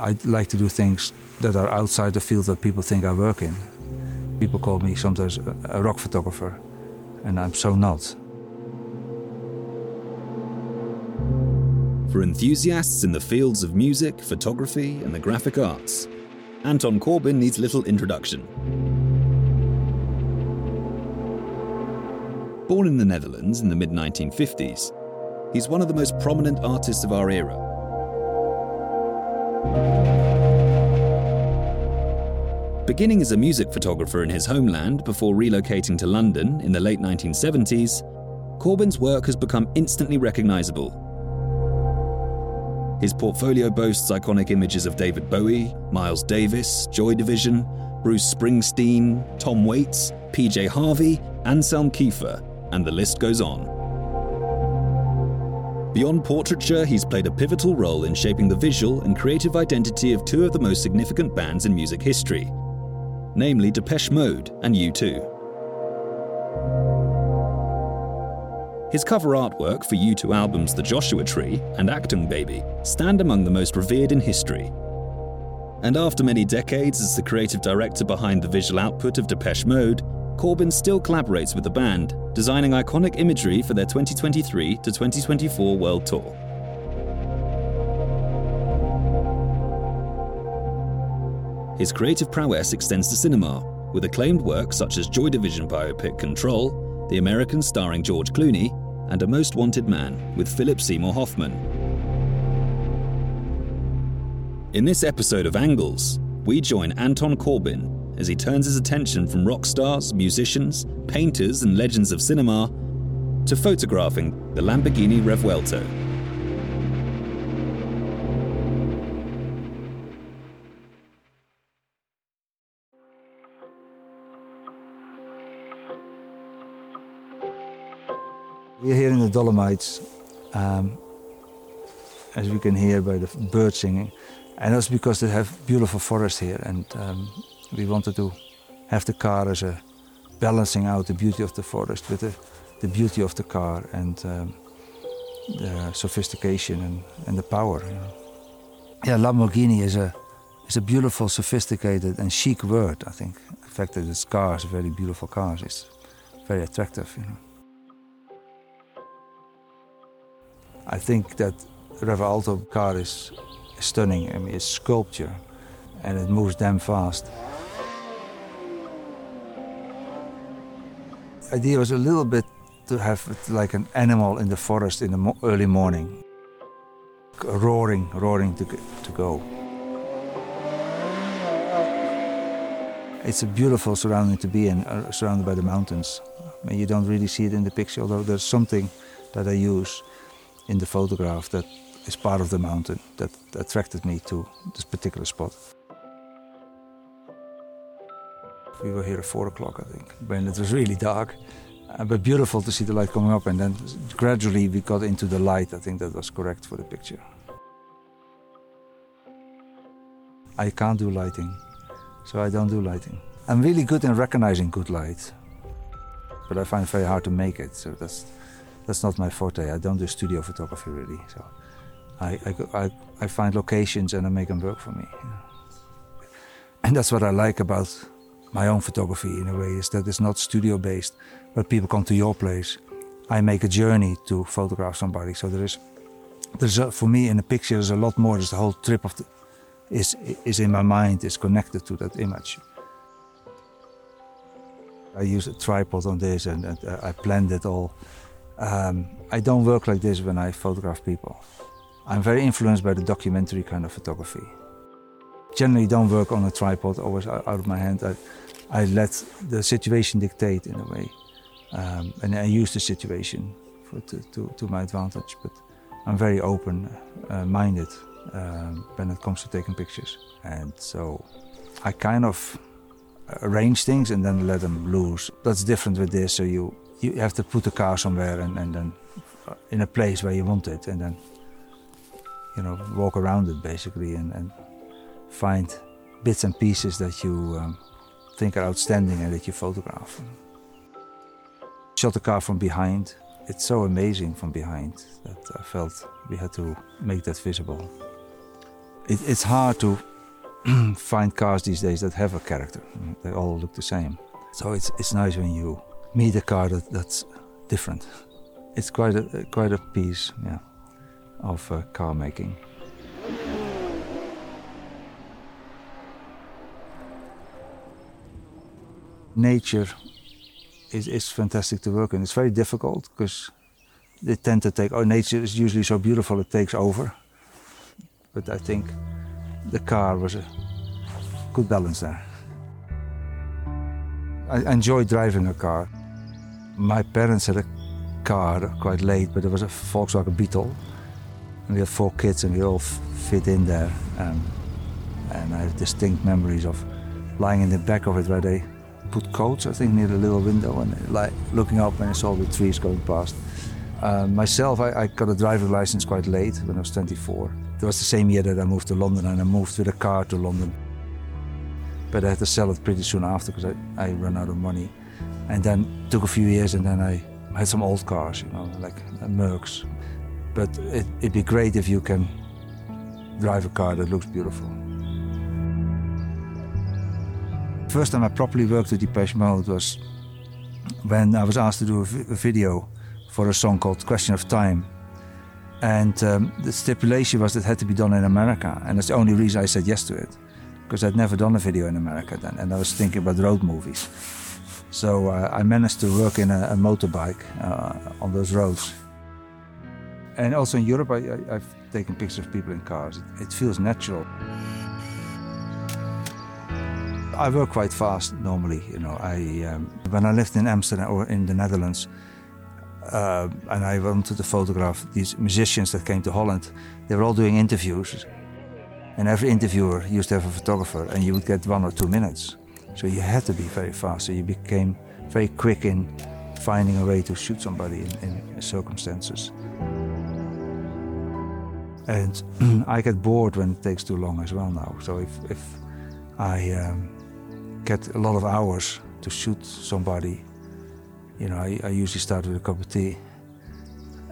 I like to do things that are outside the field that people think I work in. People call me sometimes a rock photographer, and I'm so not. For enthusiasts in the fields of music, photography, and the graphic arts, Anton Corbijn needs little introduction. Born in the Netherlands in the mid 1950s, he's one of the most prominent artists of our era. Beginning as a music photographer in his homeland before relocating to London in the late 1970s, Corbijn's work has become instantly recognizable. His portfolio boasts iconic images of David Bowie, Miles Davis, Joy Division, Bruce Springsteen, Tom Waits, PJ Harvey, Anselm Kiefer, and the list goes on. Beyond portraiture, he's played a pivotal role in shaping the visual and creative identity of two of the most significant bands in music history, namely Depeche Mode and U2. His cover artwork for U2 albums The Joshua Tree and Achtung Baby stand among the most revered in history. And after many decades as the creative director behind the visual output of Depeche Mode, Corbijn still collaborates with the band, designing iconic imagery for their 2023 to 2024 world tour. His creative prowess extends to cinema, with acclaimed works such as Joy Division biopic Control, The American starring George Clooney, and A Most Wanted Man with Philip Seymour Hoffman. In this episode of Angles, we join Anton Corbijn as he turns his attention from rock stars, musicians, painters, and legends of cinema to photographing the Lamborghini Revuelto. We're here in the Dolomites, um, as we can hear by the birds singing, and that's because they have beautiful forests here, and um, we wanted to have the car as a balancing out the beauty of the forest with the, the beauty of the car and um, the sophistication and, and the power. You know. Yeah, Lamborghini is a is a beautiful, sophisticated, and chic word. I think the fact that it's cars, very beautiful cars, is very attractive. You know. I think that Revuelto car is stunning. I mean, it's sculpture, and it moves damn fast. Idea was a little bit to have it like an animal in the forest in the mo early morning, roaring, roaring to, to go. It's a beautiful surrounding to be in, uh, surrounded by the mountains. I mean, you don't really see it in the picture, although there's something that I use in the photograph that is part of the mountain that attracted me to this particular spot. We were here at four o'clock, I think, when it was really dark, uh, but beautiful to see the light coming up. And then gradually we got into the light. I think that was correct for the picture. I can't do lighting, so I don't do lighting. I'm really good in recognizing good light, but I find it very hard to make it. So that's that's not my forte. I don't do studio photography really. So I I, I, I find locations and I make them work for me. And that's what I like about my own photography in a way is that it's not studio based, but people come to your place. I make a journey to photograph somebody. So there is, there's a, for me in a picture there's a lot more. There's the whole trip of the, is is in my mind is connected to that image. I use a tripod on this and, and uh, I planned it all. Um, I don't work like this when I photograph people. I'm very influenced by the documentary kind of photography generally don't work on a tripod, always out of my hand. I, I let the situation dictate in a way. Um, and I use the situation for, to, to, to, my advantage. But I'm very open uh, minded um, when it comes to taking pictures. And so I kind of arrange things and then let them loose. That's different with this. So you, you have to put the car somewhere and, and then uh, in a place where you want it and then you know walk around it basically and, and find bits and pieces that you um, think are outstanding and that you photograph. Shot the car from behind. It's so amazing from behind that I felt we had to make that visible. it, it's hard to find cars these days that have a character. They all look the same. So it's, it's nice when you meet a car that, that's different. It's quite a, quite a piece yeah, of uh, car making. Nature is, is fantastic to work in. It's very difficult because they tend to take, oh, nature is usually so beautiful it takes over. But I think the car was a good balance there. I enjoy driving a car. My parents had a car quite late, but it was a Volkswagen Beetle. And we had four kids and we all fit in there. And I have distinct memories of lying in the back of it where they put coats, I think, near the little window and like looking up and I saw the trees going past. Uh, myself, I, I, got a driving license quite late when I was 24. It was the same year that I moved to London and I moved with a car to London. But I had to sell it pretty soon after because I, I ran out of money. And then took a few years and then I had some old cars, you know, like Mercs. But it, it'd be great if you can drive a car that looks beautiful. First time I properly worked with Depeche Mode was when I was asked to do a, video for a song called Question of Time. And um, the stipulation was that it had to be done in America. And that's the only reason I said yes to it. Because I'd never done a video in America then. And I was thinking about road movies. So uh, I managed to work in a, a motorbike uh, on those roads. And also in Europe, I, have taken pictures of people in cars. It, it feels natural. I work quite fast normally. You know, I um, when I lived in Amsterdam or in the Netherlands, uh, and I wanted to photograph these musicians that came to Holland. They were all doing interviews, and every interviewer used to have a photographer, and you would get one or two minutes. So you had to be very fast. So you became very quick in finding a way to shoot somebody in, in circumstances. And I get bored when it takes too long as well now. So if, if I um, get a lot of hours to shoot somebody you know, I, I, usually start with a cup of tea,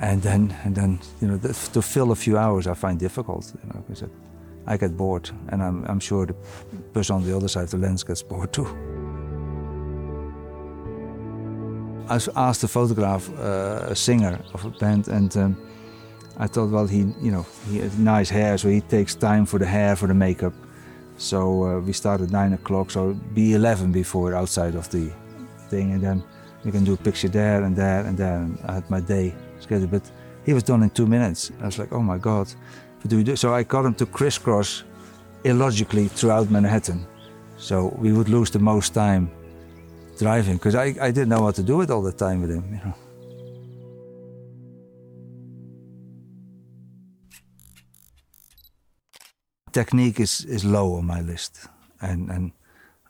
and then and then you know the, to fill a few hours I find difficult. You know, because I get bored, and I'm I'm sure the person on the other side of the lens gets bored too. I asked to photograph uh, a singer of a band, and um, I thought, well, he you know he has nice hair, so he takes time for the hair, for the makeup. So uh, we at nine o'clock, so be eleven before outside of the thing, and then we can do a picture there and there and there. I had my day scheduled, but he was done in two minutes. I was like, oh my God, do we do? So I got him to crisscross illogically throughout Manhattan. So we would lose the most time driving because I, I didn't know what to do with all the time with him, you know. Technique is, is low on my list, and, and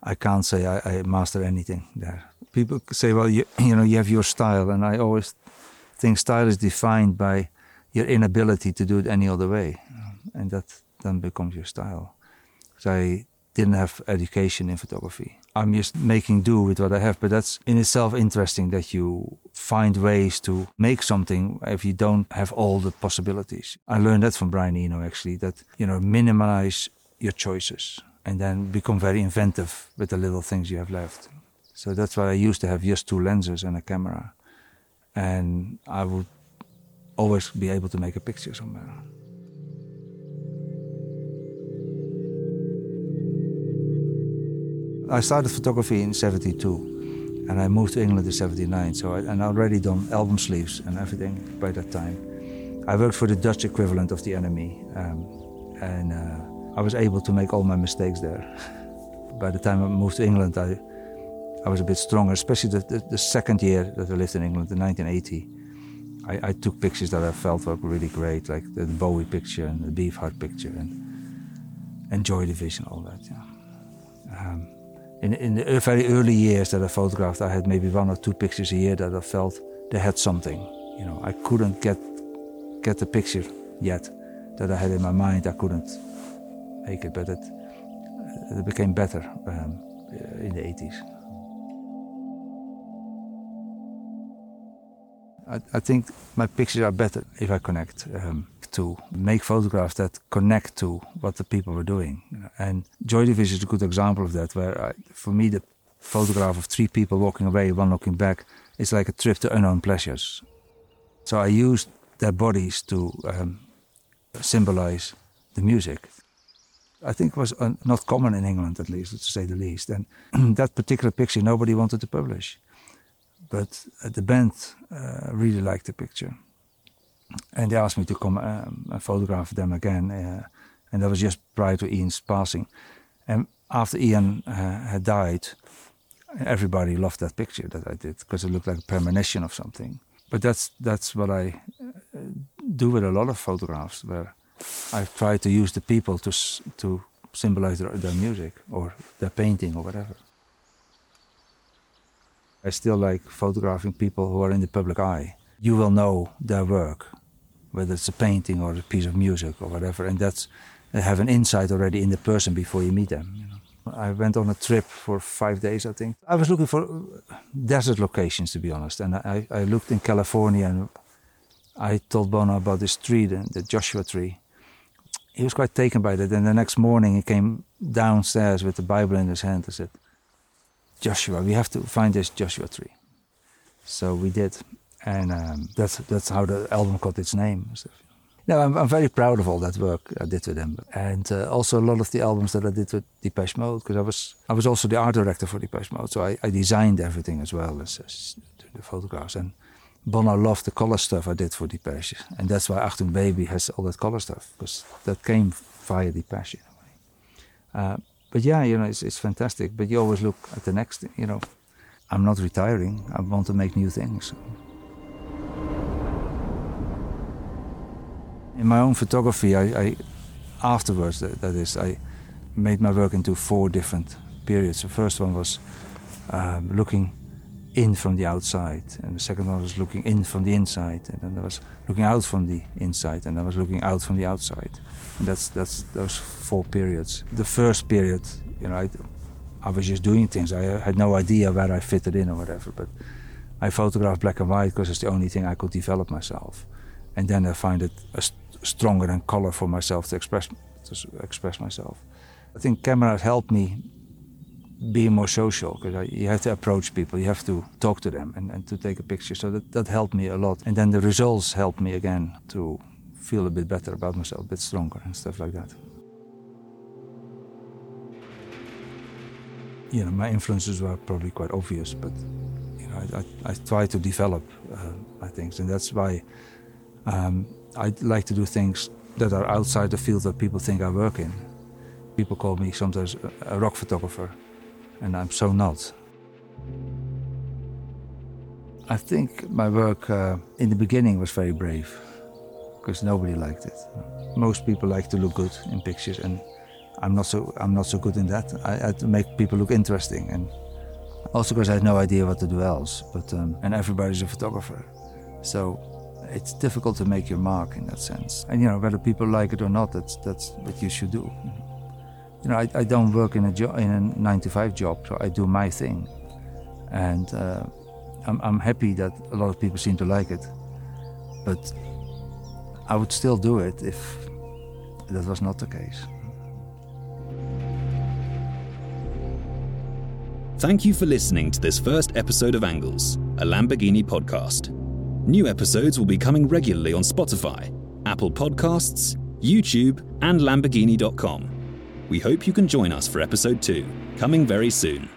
I can't say I, I master anything there. People say, well, you, you know, you have your style, and I always think style is defined by your inability to do it any other way, and that then becomes your style. Because I didn't have education in photography. I'm just making do with what I have, but that's in itself interesting that you find ways to make something if you don't have all the possibilities. I learned that from Brian Eno actually, that, you know, minimize your choices and then become very inventive with the little things you have left. So that's why I used to have just two lenses and a camera. And I would always be able to make a picture somewhere. I started photography in 72 and I moved to England in 79. So I, and already done album sleeves and everything by that time. I worked for the Dutch equivalent of the NME um, and uh, I was able to make all my mistakes there. by the time I moved to England, I I was a bit stronger, especially the, the, the second year that I lived in England in 1980. I, I, took pictures that I felt were really great, like the Bowie picture and the Beefheart picture and, and Joy Division, all that. Yeah. Um, in, in the very early years that I photographed, I had maybe one or two pictures a year that I felt they had something. You know, I couldn't get get the picture yet that I had in my mind. I couldn't make it, but it, it became better um, in the 80s. I, I, think my pictures are better if I connect. Um, to make photographs that connect to what the people were doing. And Joy Division is a good example of that, where I, for me, the photograph of three people walking away, one looking back, is like a trip to unknown pleasures. So I used their bodies to um, symbolize the music. I think it was uh, not common in England, at least, to say the least. And that particular picture nobody wanted to publish. But uh, the band uh, really liked the picture. And they asked me to come um, and photograph them again. Uh, and that was just prior to Ian's passing. And after Ian uh, had died, everybody loved that picture that I did because it looked like a premonition of something. But that's that's what I uh, do with a lot of photographs, where I try to use the people to to symbolize their, their music or their painting or whatever. I still like photographing people who are in the public eye. You will know their work, whether it's a painting or a piece of music or whatever, and that's uh, have an insight already in the person before you meet them. You know? I went on a trip for five days, I think. I was looking for uh, desert locations, to be honest. And I, I looked in California and I told Bono about this tree, the, the Joshua tree. He was quite taken by that. And the next morning he came downstairs with the Bible in his hand and said, Joshua, we have to find this Joshua tree. So we did. And um, that's, that's how the album got its name. No, I'm, I'm, very proud of all that work I did with them, and uh, also a lot of the albums that I did with Depeche Mode, because I was I was also the art director for Depeche Mode, so I, I designed everything as well as, as, the photographs. And Bono loved the color stuff I did for Depeche, and that's why Achtung Baby has all that color stuff, because that came via Depeche in a way. Uh, but yeah, you know, it's, it's fantastic. But you always look at the next, you know. I'm not retiring. I want to make new things. In my own photography, I, I afterwards, that, that is, I made my work into four different periods. The first one was um, looking in from the outside, and the second one was looking in from the inside, and then I was looking out from the inside, and I was looking out from the outside. And that's that's those four periods. The first period, you know, I, I was just doing things. I had no idea where I fitted in or whatever, but I photographed black and white because it's the only thing I could develop myself. And then I find it a stronger than color for myself to express to express myself. I think cameras helped me be more social because you have to approach people, you have to talk to them and, and to take a picture. So that, that helped me a lot. And then the results helped me again to feel a bit better about myself, a bit stronger and stuff like that. You know, my influences were probably quite obvious, but you know, I, I, I try to develop uh, my things, and that's why um, I like to do things that are outside the field that people think I work in. People call me sometimes a rock photographer, and I'm so not. I think my work uh, in the beginning was very brave because nobody liked it. Most people like to look good in pictures, and I'm not so I'm not so good in that. I, had to make people look interesting, and also because I had no idea what to do else. But um, and everybody's a photographer, so it's difficult to make your mark in that sense. And you know, whether people like it or not, that's that's what you should do. You know, I, I don't work in a job in a nine to five job, so I do my thing, and uh, I'm I'm happy that a lot of people seem to like it, but I would still do it if that was not the case. Thank you for listening to this first episode of Angles, a Lamborghini podcast. New episodes will be coming regularly on Spotify, Apple Podcasts, YouTube, and Lamborghini.com. We hope you can join us for episode 2, coming very soon.